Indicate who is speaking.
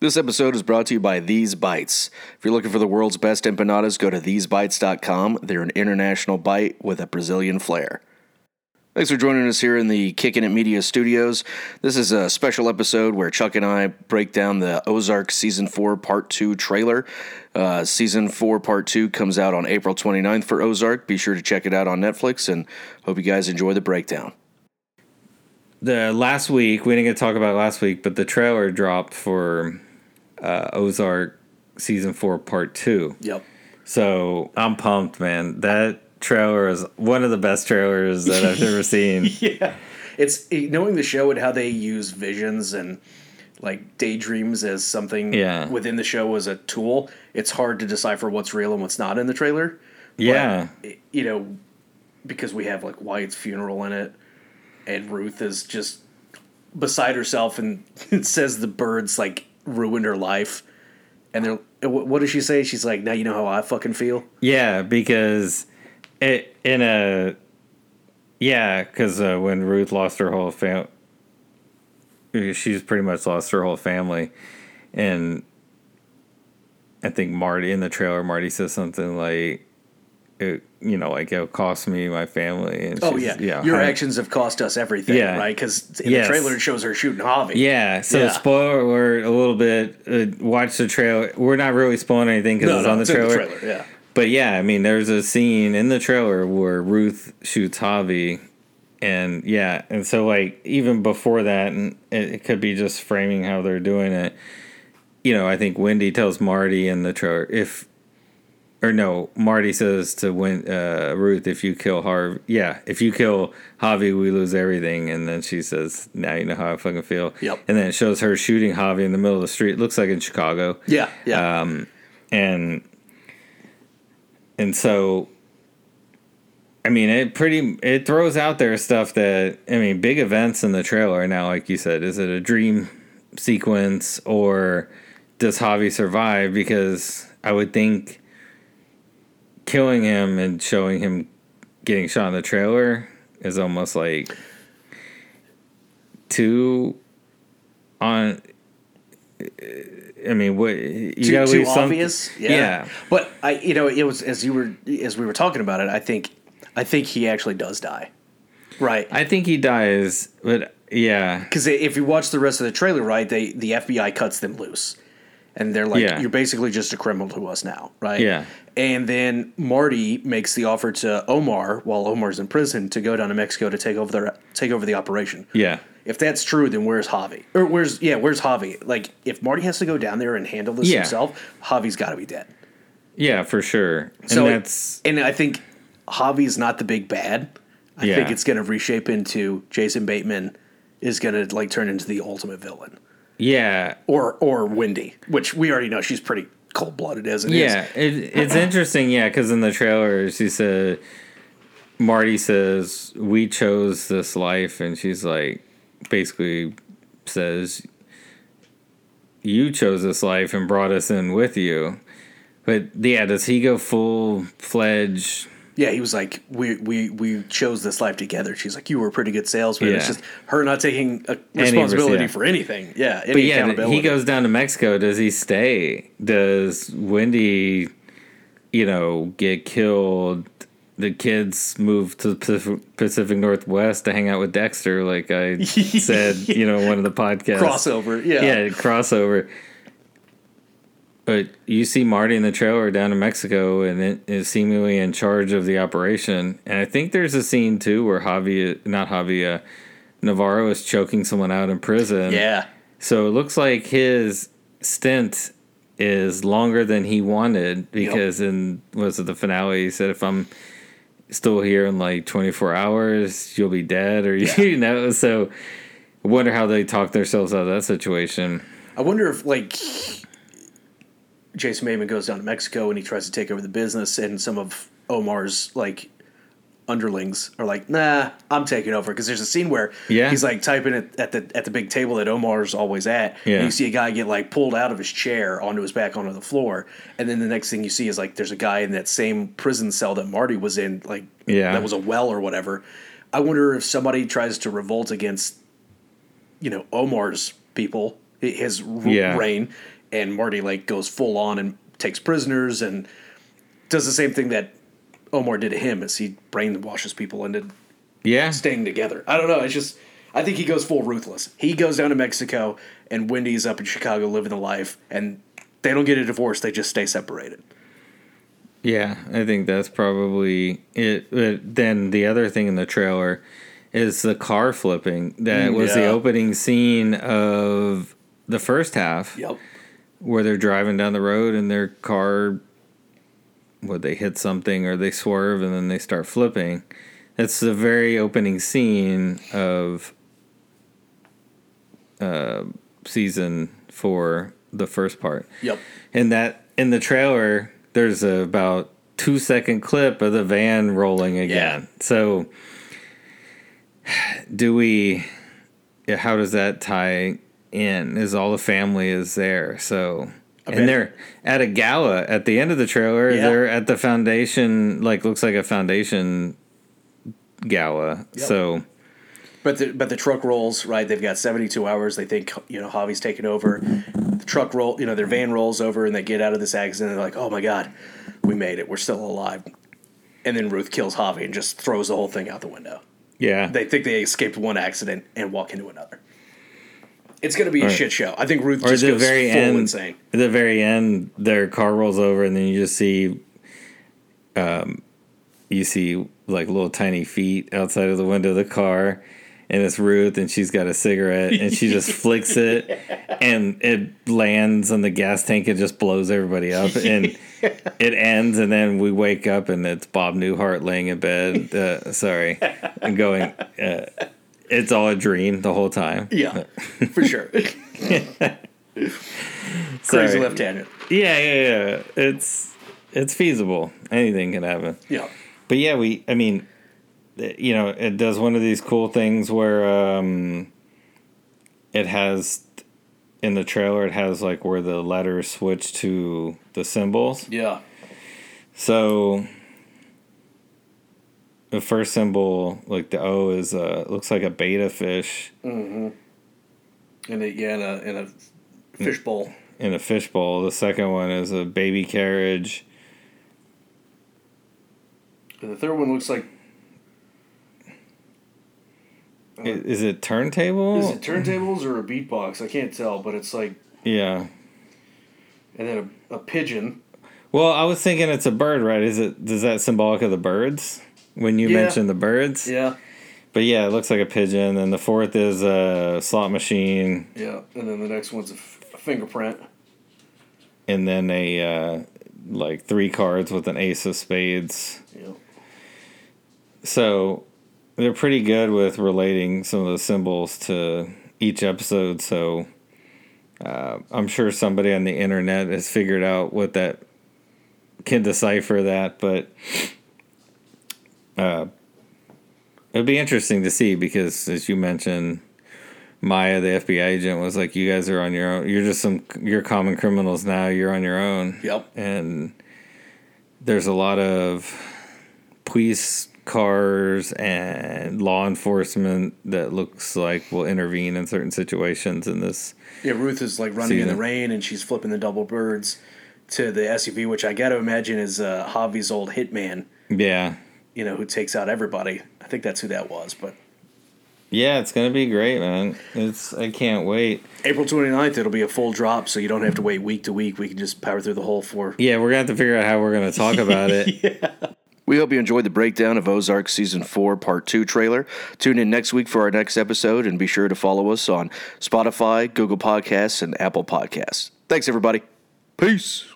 Speaker 1: This episode is brought to you by These Bites. If you're looking for the world's best empanadas, go to thesebites.com. They're an international bite with a Brazilian flair. Thanks for joining us here in the Kickin' It Media studios. This is a special episode where Chuck and I break down the Ozark Season 4 Part 2 trailer. Uh, season 4 Part 2 comes out on April 29th for Ozark. Be sure to check it out on Netflix and hope you guys enjoy the breakdown.
Speaker 2: the last week we didn't get to talk about last week, but the trailer dropped for uh, Ozark season four part two.
Speaker 1: Yep.
Speaker 2: So I'm pumped, man. That trailer is one of the best trailers that I've ever seen.
Speaker 3: Yeah, it's knowing the show and how they use visions and like daydreams as something
Speaker 2: Yeah.
Speaker 3: within the show as a tool. It's hard to decipher what's real and what's not in the trailer.
Speaker 2: Yeah,
Speaker 3: But, you know, because we have like Wyatt's funeral in it, and Ruth is just beside herself, and it says the birds like ruined her life, and they're what does she say? She's like, now you know how I fucking feel.
Speaker 2: yeah, because it in a yeah, because uh, when Ruth lost her whole family, she's pretty much lost her whole family, and I think Marty in the trailer, Marty says something like, it, you know, like it'll cost me my family. And
Speaker 3: Oh
Speaker 2: she's-
Speaker 3: yeah, your actions have cost us everything,
Speaker 2: Yeah.
Speaker 3: right? Because in
Speaker 2: Yes.
Speaker 3: the trailer it shows her shooting Javi.
Speaker 2: Yeah, so
Speaker 3: Yeah.
Speaker 2: spoiler alert a little bit. Uh, watch the trailer. We're not really spoiling anything because
Speaker 3: no,
Speaker 2: it's
Speaker 3: no,
Speaker 2: on the
Speaker 3: it's
Speaker 2: trailer.
Speaker 3: the trailer. Yeah,
Speaker 2: But yeah, I mean, there's a scene in the trailer where Ruth shoots Javi, and yeah, and so like even before that, and it, it could be just framing how they're doing it. You know, I think Wendy tells Marty in the trailer if, or no, Marty says to Win, uh, Ruth, if you kill Harv, yeah, if you kill Javi, we lose everything. And then she says, now you know how I fucking feel.
Speaker 3: Yep.
Speaker 2: And then it shows her shooting Javi in the middle of the street. It looks like in Chicago
Speaker 3: yeah, yeah.
Speaker 2: um, and and so I mean it pretty it throws out there stuff that I mean big events in the trailer now like you said is it a dream sequence or does Javi survive because I would think killing him and showing him getting shot in the trailer is almost like too on I mean, what you
Speaker 3: too,
Speaker 2: gotta
Speaker 3: too obvious. Yeah.
Speaker 2: yeah.
Speaker 3: but I, you know, it was as you were as we were talking about it. I think, I think he actually does die, right?
Speaker 2: I think he dies, but yeah,
Speaker 3: Because if you watch the rest of the trailer, right, they the FBI cuts them loose, and they're like,
Speaker 2: Yeah.
Speaker 3: "You're basically just a criminal to us now," right?
Speaker 2: Yeah.
Speaker 3: And then Marty makes the offer to Omar while Omar's in prison to go down to Mexico to take over their take over the operation.
Speaker 2: yeah,
Speaker 3: If that's true, then where's Javi? Or where's yeah, where's Javi? Like if Marty has to go down there and handle this
Speaker 2: Yeah.
Speaker 3: himself, Javi's got to be dead.
Speaker 2: yeah, for sure. And
Speaker 3: So
Speaker 2: that's
Speaker 3: and I think Javi's not the big bad. I
Speaker 2: Yeah.
Speaker 3: think it's going to reshape into Jason Bateman is going to like turn into the ultimate villain,
Speaker 2: yeah,
Speaker 3: or or Wendy, which we already know she's pretty cold blooded as it is.
Speaker 2: yeah. It, it's interesting, yeah, because in the trailer she said Marty says we chose this life, and she's like basically says you chose this life and brought us in with you. But yeah, does he go full fledged?
Speaker 3: Yeah, he was like, we we we chose this life together. She's like, you were a pretty good salesman. It's just her not taking responsibility
Speaker 2: yeah.
Speaker 3: for anything. Yeah, any
Speaker 2: But yeah, he goes down to Mexico. Does he stay? Does Wendy, you know, get killed? The kids move to the Pacific, Pacific Northwest to hang out with Dexter, like I said, you know, one of the podcasts.
Speaker 3: crossover. Yeah,
Speaker 2: Yeah, crossover. But you see Marty in the trailer down in Mexico and it is seemingly in charge of the operation. And I think there's a scene too where Javi, not Javi, uh, Navarro is choking someone out in prison.
Speaker 3: yeah.
Speaker 2: So it looks like his stint is longer than he wanted because in was it the finale he said if I'm still here in like 24 hours you'll be dead or you know so I wonder how they talk themselves out of that situation.
Speaker 3: I wonder if like Jason Bateman goes down to Mexico and he tries to take over the business, and some of Omar's like underlings are like, "Nah, I'm taking over." Because there's a scene where
Speaker 2: Yeah.
Speaker 3: he's like typing it at the at the big table that Omar's always at.
Speaker 2: Yeah.
Speaker 3: And you see a guy get like pulled out of his chair onto his back onto the floor, and then the next thing you see is like there's a guy in that same prison cell that Marty was in, like
Speaker 2: Yeah.
Speaker 3: that was a well or whatever. I wonder if somebody tries to revolt against, you know, Omar's people his
Speaker 2: Yeah.
Speaker 3: reign, and Marty like goes full on and takes prisoners and does the same thing that Omar did to him, as he brainwashes people into
Speaker 2: Yeah.
Speaker 3: staying together. I don't know. It's just I think he goes full ruthless. He goes down to Mexico, and Wendy's up in Chicago living the life, and they don't get a divorce. They just stay separated.
Speaker 2: Yeah, I think that's probably it. But then the other thing in the trailer is the car flipping. That was the opening scene of the first half.
Speaker 3: Yep.
Speaker 2: Where they're driving down the road and their car would they hit something or they swerve and then they start flipping that's the very opening scene of uh, season four the first part
Speaker 3: Yep.
Speaker 2: and that in the trailer there's a about two second clip of the van rolling again
Speaker 3: Yeah.
Speaker 2: so do we yeah, how does that tie in is all the family is there so and they're at a gala at the end of the trailer
Speaker 3: Yeah.
Speaker 2: they're at the foundation like looks like a foundation gala
Speaker 3: Yep.
Speaker 2: so
Speaker 3: But the but the truck rolls right. They've got seventy two hours. They think you know Javi's taking over. The truck roll. You know their van rolls over and they get out of this accident. They're like, oh my god, we made it. We're still alive. And then Ruth kills Javi and just throws the whole thing out the window.
Speaker 2: yeah
Speaker 3: They think they escaped one accident and walk into another. It's going to be a shit show. I think Ruth
Speaker 2: or
Speaker 3: just
Speaker 2: the
Speaker 3: goes
Speaker 2: very
Speaker 3: full
Speaker 2: end
Speaker 3: insane.
Speaker 2: at the very end their car rolls over and then you just see um you see like little tiny feet outside of the window of the car and it's Ruth and she's got a cigarette and she just flicks it and it lands on the gas tank and just blows everybody up and it ends and then we wake up and it's Bob Newhart laying in bed uh, sorry and going uh, it's all a dream the whole time
Speaker 3: Yeah, for sure. Crazy left tangent.
Speaker 2: Yeah, yeah, yeah. It's it's feasible. Anything can happen.
Speaker 3: Yeah.
Speaker 2: But yeah, we. I mean, you know, it does one of these cool things where um, it has in the trailer. It has like where the letters switch to the symbols.
Speaker 3: Yeah.
Speaker 2: So the first symbol, like the O, is uh looks like a betta fish Mhm.
Speaker 3: And a, yeah, in a, in a fishbowl.
Speaker 2: in a fishbowl. The second one is a baby carriage.
Speaker 3: And the third one looks like
Speaker 2: I- Is it turntable?
Speaker 3: is it turntables or a beatbox? I can't tell, but it's like
Speaker 2: yeah.
Speaker 3: and then a, a pigeon.
Speaker 2: Well, I was thinking it's a bird, right? Is it? Is that symbolic of the birds? When you
Speaker 3: Yeah.
Speaker 2: mentioned the birds,
Speaker 3: Yeah.
Speaker 2: but yeah, it looks like a pigeon. And the fourth is a slot machine,
Speaker 3: Yeah. And then the next one's a, f- a fingerprint.
Speaker 2: and then a uh, like three cards with an ace of spades.
Speaker 3: Yeah.
Speaker 2: So they're pretty good with relating some of the symbols to each episode. So uh, I'm sure somebody on the internet has figured out what that can decipher that, but uh, it'd be interesting to see because, as you mentioned. Maya, the FBI agent, was like, "You guys are on your own. You're just some. You're common criminals now. You're on your own."
Speaker 3: Yep.
Speaker 2: and there's a lot of police cars and law enforcement that looks like will intervene in certain situations in this
Speaker 3: Yeah, Ruth is like running in the rain and she's flipping the double birds to the SUV, which I got to imagine is uh, Javi's old hitman,
Speaker 2: yeah
Speaker 3: you know, who takes out everybody. I think that's who that was. But
Speaker 2: yeah it's gonna be great man it's i can't wait
Speaker 3: April 29th, it'll be a full drop, so you don't have to wait week to week. We can just power through the whole four.
Speaker 2: yeah we're gonna have to figure out how we're gonna talk about it
Speaker 1: We hope you enjoyed the breakdown of Ozark Season 4 Part 2 trailer. Tune in next week for our next episode and be sure to follow us on Spotify, Google Podcasts, and Apple Podcasts. Thanks, everybody. Peace.